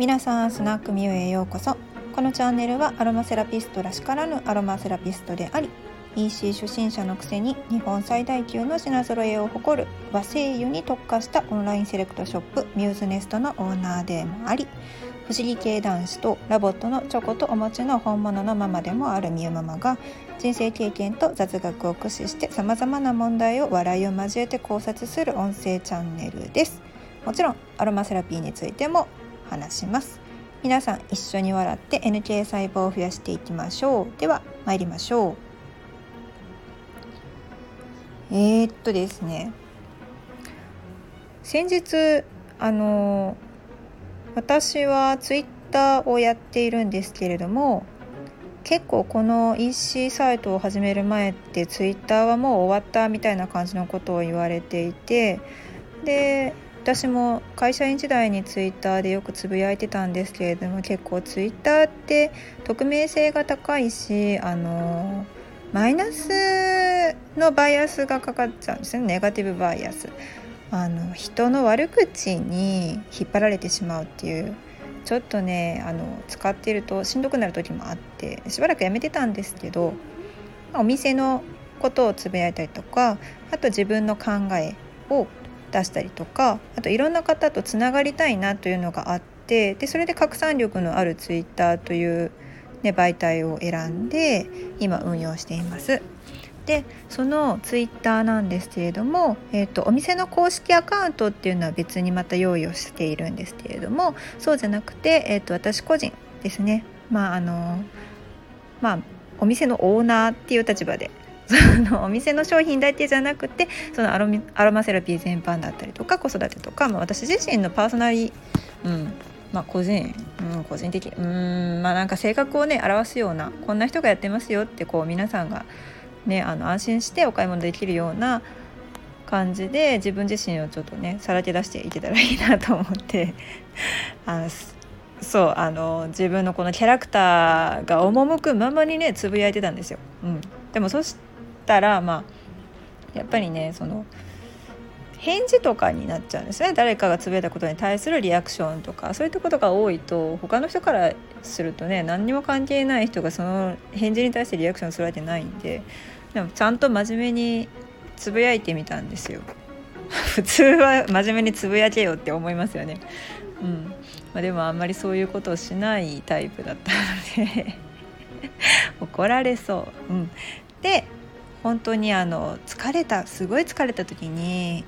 皆さんスナックみゆへようこそ。このチャンネルはアロマセラピストらしからぬアロマセラピストであり EC 初心者のくせに日本最大級の品揃えを誇る和精油に特化したオンラインセレクトショップミューズネストのオーナーでもあり不思議系男子とラボットのチョコとお餅の本物のママでもあるみゆママが人生経験と雑学を駆使してさまざまな問題を笑いを交えて考察する音声チャンネルです。もちろんアロマセラピーについても話します。皆さん一緒に笑って NK 細胞を増やしていきましょう。では参りましょう。えー、っとですね。先日あの私はツイッターをやっているんですけれども結構この EC サイトを始める前ってツイッターはもう終わったみたいな感じのことを言われていてで私も会社員時代にツイッターでよくつぶやいてたんですけれども結構ツイッターって匿名性が高いしあのマイナスのバイアスがかかっちゃうんですね。ネガティブバイアス。あの人の悪口に引っ張られてしまうっていうちょっとねあの使ってるとしんどくなる時もあってしばらくやめてたんですけどお店のことをつぶやいたりとかあと自分の考えを出したりとかあといろんな方とつながりたいなというのがあってでそれで拡散力のあるツイッターという、ね、媒体を選んで今運用しています。でそのツイッターなんですけれども、えーと、お店の公式アカウントっていうのは別にまた用意をしているんですけれどもそうじゃなくて、えーと、私個人ですねまああのまあお店のオーナーっていう立場でそのお店の商品だけじゃなくてそのアロアロマセラピー全般だったりとか子育てとか、まあ、私自身のパーソナリ、うんまあ、個人、うん、個人的うんまあなんか性格をね表すようなこんな人がやってますよってこう皆さんが、ね、あの安心してお買い物できるような感じで自分自身をちょっとねさらけ出していけたらいいなと思って あのそうあの自分のこのキャラクターが赴くままにねつぶやいてたんですよ。うん、でもそしたらまあやっぱりねその返事とかになっちゃうんですね誰かがつぶやいたことに対するリアクションとかそういったことが多いと他の人からするとね何にも関係ない人がその返事に対してリアクションするわけないんででもちゃんと真面目につぶやいてみたんですよ。普通は真面目につぶやけよって思いますよね。うんまあ、でもあんまりそういうことをしないタイプだったので 怒られそう。うん、で本当にあの疲れたすごい疲れた時に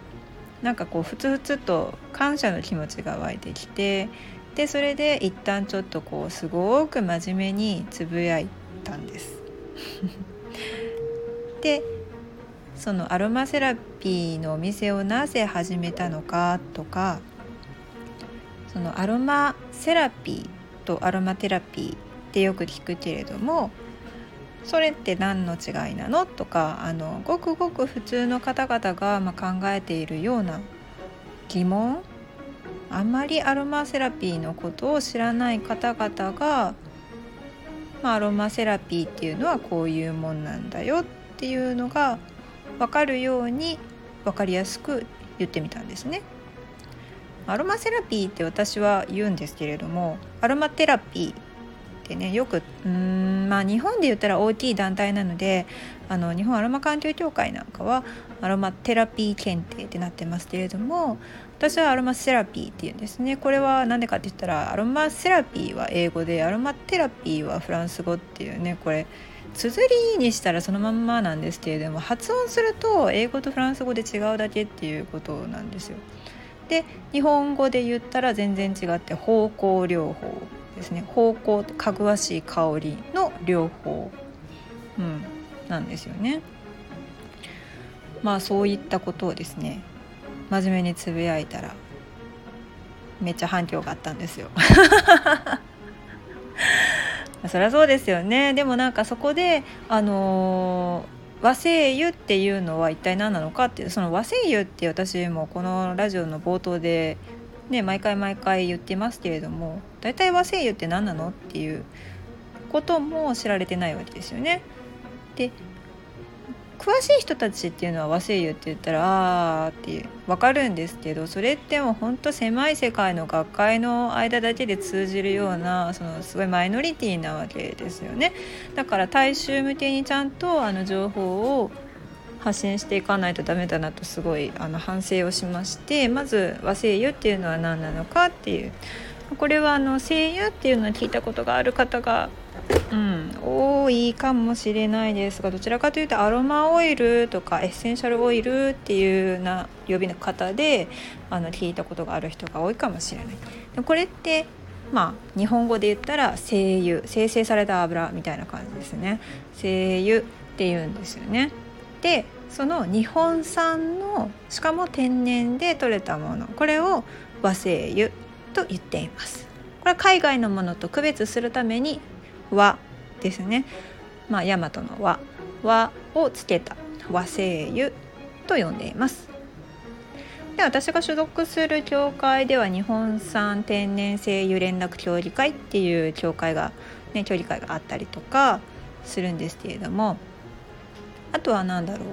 なんかこうふつふつと感謝の気持ちが湧いてきてでそれで一旦ちょっとこうすごく真面目につぶやいたんです。でそのアロマセラピーのお店をなぜ始めたのかとかそのアロマセラピーとアロマテラピーってよく聞くけれどもそれって何の違いなの？とかあのごくごく普通の方々がま考えているような疑問あんまりアロマセラピーのことを知らない方々が、まあ、アロマセラピーっていうのはこういうもんなんだよっていうのが分かるように分かりやすく言ってみたんですね。アロマセラピーって私は言うんですけれどもアロマテラピーってねよくうんまあ日本で言ったら大きい団体なのであの日本アロマ環境協会なんかはアロマテラピー検定ってなってますけれども私はアロマセラピーっていうんですねこれは何でかって言ったらアロマセラピーは英語でアロマテラピーはフランス語っていうねこれ綴りにしたらそのまんまなんですけれども発音すると英語とフランス語で違うだけっていうことなんですよ。で日本語で言ったら全然違って方向療法ですね方向かぐわしい香りの両方、うん、なんですよね。まあそういったことをですね真面目につぶやいたらめっちゃ反響があったんですよ。そりゃそうですよねでもなんかそこであのー、和製油っていうのは一体何なのかっていうその和製油って私もこのラジオの冒頭でね毎回毎回言ってますけれども大体和製油って何なのっていうことも知られてないわけですよね。で詳しい人たちっていうのは和声優って言ったらあーって分かるんですけどそれってもうほんと狭い世界の学会の間だけで通じるようなそのすごいマイノリティなわけですよねだから大衆向けにちゃんとあの情報を発信していかないとダメだなとすごいあの反省をしましてまず和声優っていうのは何なのかっていうこれはあの声優っていうのを聞いたことがある方がうん、多いかもしれないですがどちらかというとアロマオイルとかエッセンシャルオイルっていうな呼び方であの聞いたことがある人が多いかもしれない。でこれってまあ日本語で言ったら精油生成された油みたいな感じですね精油っていうんですよね。でその日本産のしかも天然で採れたもの。これを和精油と言っています。これは海外のものと区別するために和ですね、まあ、大和の和。和をつけた和精油と呼んでいます。で私が所属する協会では日本産天然精油連絡協議会っていう協会がね協議会があったりとかするんですけれどもあとは何だろ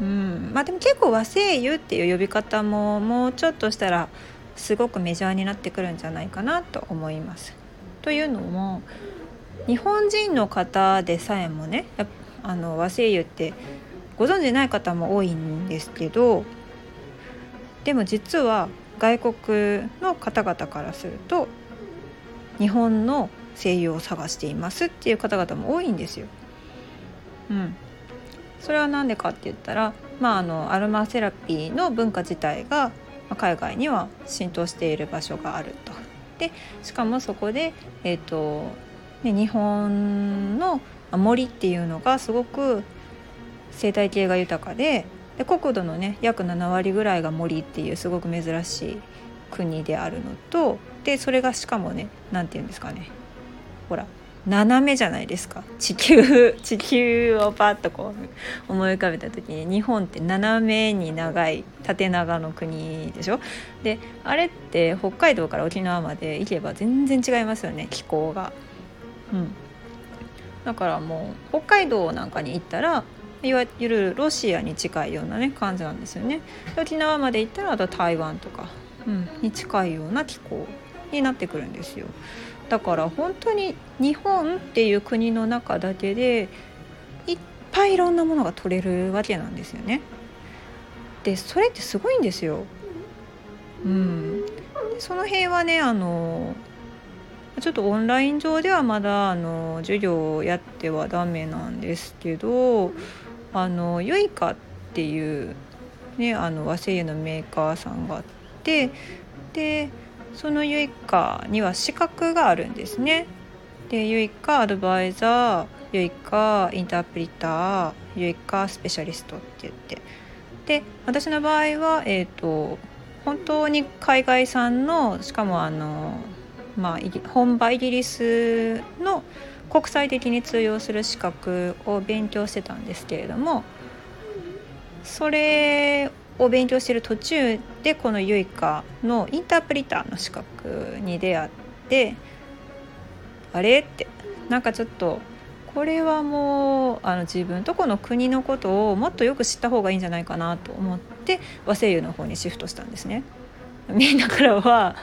ううんまあでも結構和精油っていう呼び方ももうちょっとしたらすごくメジャーになってくるんじゃないかなと思います。というのも日本人の方でさえもねあの和製油ってご存じない方も多いんですけどでも実は外国の方々からすると日本の声優を探していますっていう方々も多いんですよ。うん、それは何でかって言ったら、まあ、あのアロマセラピーの文化自体が海外には浸透している場所があると。でしかもそこで、えーとで日本の森っていうのがすごく生態系が豊かでで国土のね約7割ぐらいが森っていうすごく珍しい国であるのとでそれがしかもね何て言うんですかねほら斜めじゃないですか。地球 地球をパッとこう思い浮かべた時に日本って斜めに長い縦長の国でしょ。であれって北海道から沖縄まで行けば全然違いますよね気候が。うん、だからもう北海道なんかに行ったらいわゆるロシアに近いようなね感じなんですよね。沖縄まで行ったらあと台湾とか、うん、に近いような気候になってくるんですよ。だから本当に日本っていう国の中だけでいっぱいいろんなものが取れるわけなんですよね。でそれってすごいんですよ。うん。その辺はねあのちょっとオンライン上ではまだあの授業をやってはダメなんですけどあのユイカっていう、ね、あの和製油のメーカーさんがあってでそのユイカには資格があるんですね。でユイカアドバイザーユイカインタープリターユイカスペシャリストって言ってで私の場合は、えーと本当に海外産のしかもあのまあ、本場イギリスの国際的に通用する資格を勉強してたんですけれどもそれを勉強してる途中でこのユイカのインタープリターの資格に出会ってあれ？ってなんかちょっとこれはもうあの自分とこの国のことをもっとよく知った方がいいんじゃないかなと思って和製油の方にシフトしたんですね。みんなからは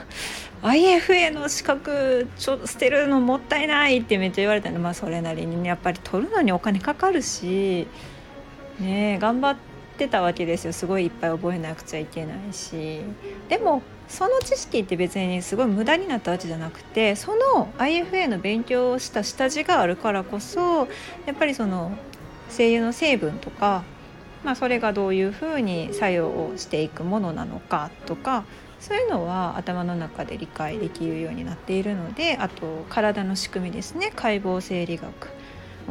IFA の資格ちょ捨てるのもったいないってめっちゃ言われたんでまあそれなりにねやっぱり取るのにお金かかるしね頑張ってたわけですよ。すごいいっぱい覚えなくちゃいけないし。でもその知識って別にすごい無駄になったわけじゃなくてその IFA の勉強をした下地があるからこそやっぱりその精油の成分とか、まあ、それがどういうふうに作用をしていくものなのかとかそういうのは頭の中で理解できるようになっているのであと体の仕組みですね。解剖生理学。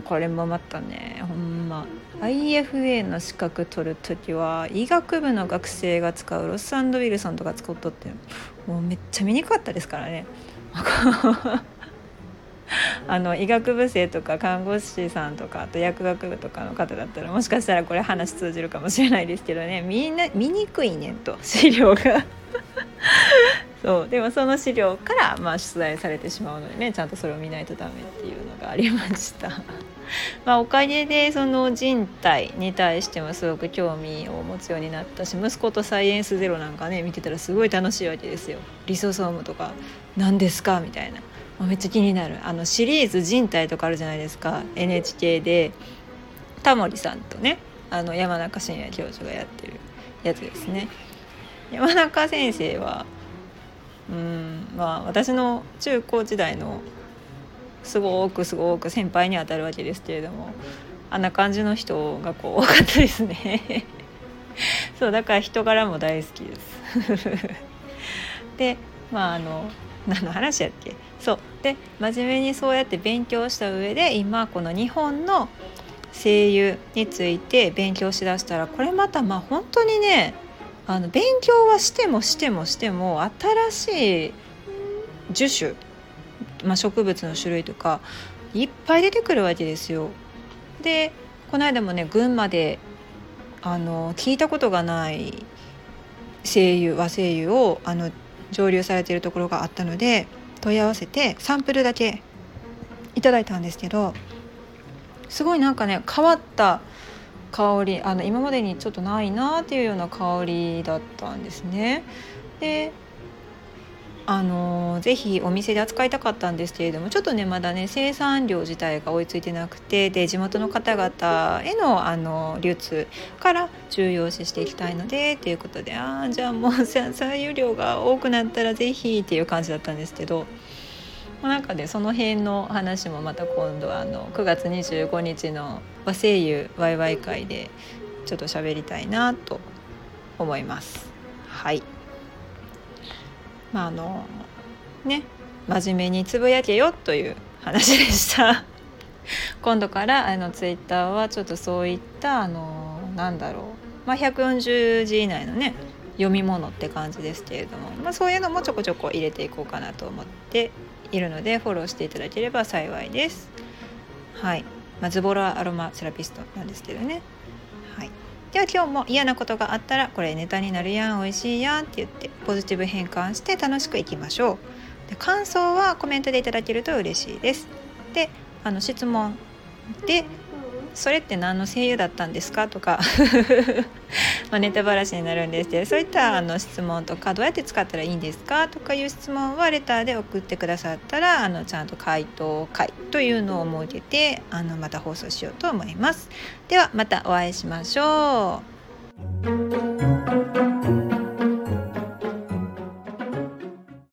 これもまたねほんま。IFA の資格取る時は医学部の学生が使うロス・アンド・ウィルソンとか使っとってもうめっちゃ見にくかったですからね。あの医学部生とか看護師さんとかあと薬学部とかの方だったらもしかしたらこれ話通じるかもしれないですけどね。みんな見にくいねんと資料が。そう。でもその資料からまあ出題されてしまうのでねちゃんとそれを見ないとダメっていうのがありました。まあおかげでその人体に対してもすごく興味を持つようになったし息子と「サイエンスゼロなんかね見てたらすごい楽しいわけですよ。リソソームとか何ですかみたいな、まあ、めっちゃ気になるあのシリーズ「人体」とかあるじゃないですか NHK でタモリさんとねあの山中伸也教授がやってるやつですね。山中先生はうんまあ私の中高時代のすごくすごく先輩にあたるわけですけれどもあんな感じの人がこう多かったですね。そうだから人柄も大好きです。でまああの何の話やっけ？そう。で真面目にそうやって勉強した上で今この日本の声優について勉強しだしたらこれまたまあ本当にねあの勉強はしてもしてもしても新しい樹種まあ、植物の種類とかいっぱい出てくるわけですよ。でこの間もね群馬であの聞いたことがない声優和声優をあの蒸留されているところがあったので問い合わせてサンプルだけいただいたんですけどすごいなんかね変わった香りあの今までにちょっとないなっていうような香りだったんですね。であのぜひお店で扱いたかったんですけれどもちょっとねまだね生産量自体が追いついてなくてで地元の方々へのあの流通から重要視していきたいのでということでああじゃあもう採油量が多くなったらぜひっていう感じだったんですけど。なんかねその辺の話もまた今度はあの9月25日の和声優ワイワイ会でちょっと喋りたいなと思います。はいまああのね真面目につぶやけよという話でした 今度からあのツイッターはちょっとそういったあのなんだろう、まあ、140字以内のね読み物って感じですけれども、まあ、そういうのもちょこちょこ入れていこうかなと思っているのでフォローしていただければ幸いです。はい、まあ、ズボラアロマセラピストなんですけどね。では今日も嫌なことがあったらこれネタになるやん美味しいやんって言ってポジティブ変換して楽しくいきましょう。で感想はコメントでいただけると嬉しいです。であの質問でそれって何の声優だったんですか？とか まネタばらしになるんですけどそういったあの質問とかどうやって使ったらいいんですか？とかいう質問はレターで送ってくださったらあのちゃんと回答会というのを設けてあのまた放送しようと思います。ではまたお会いしましょう。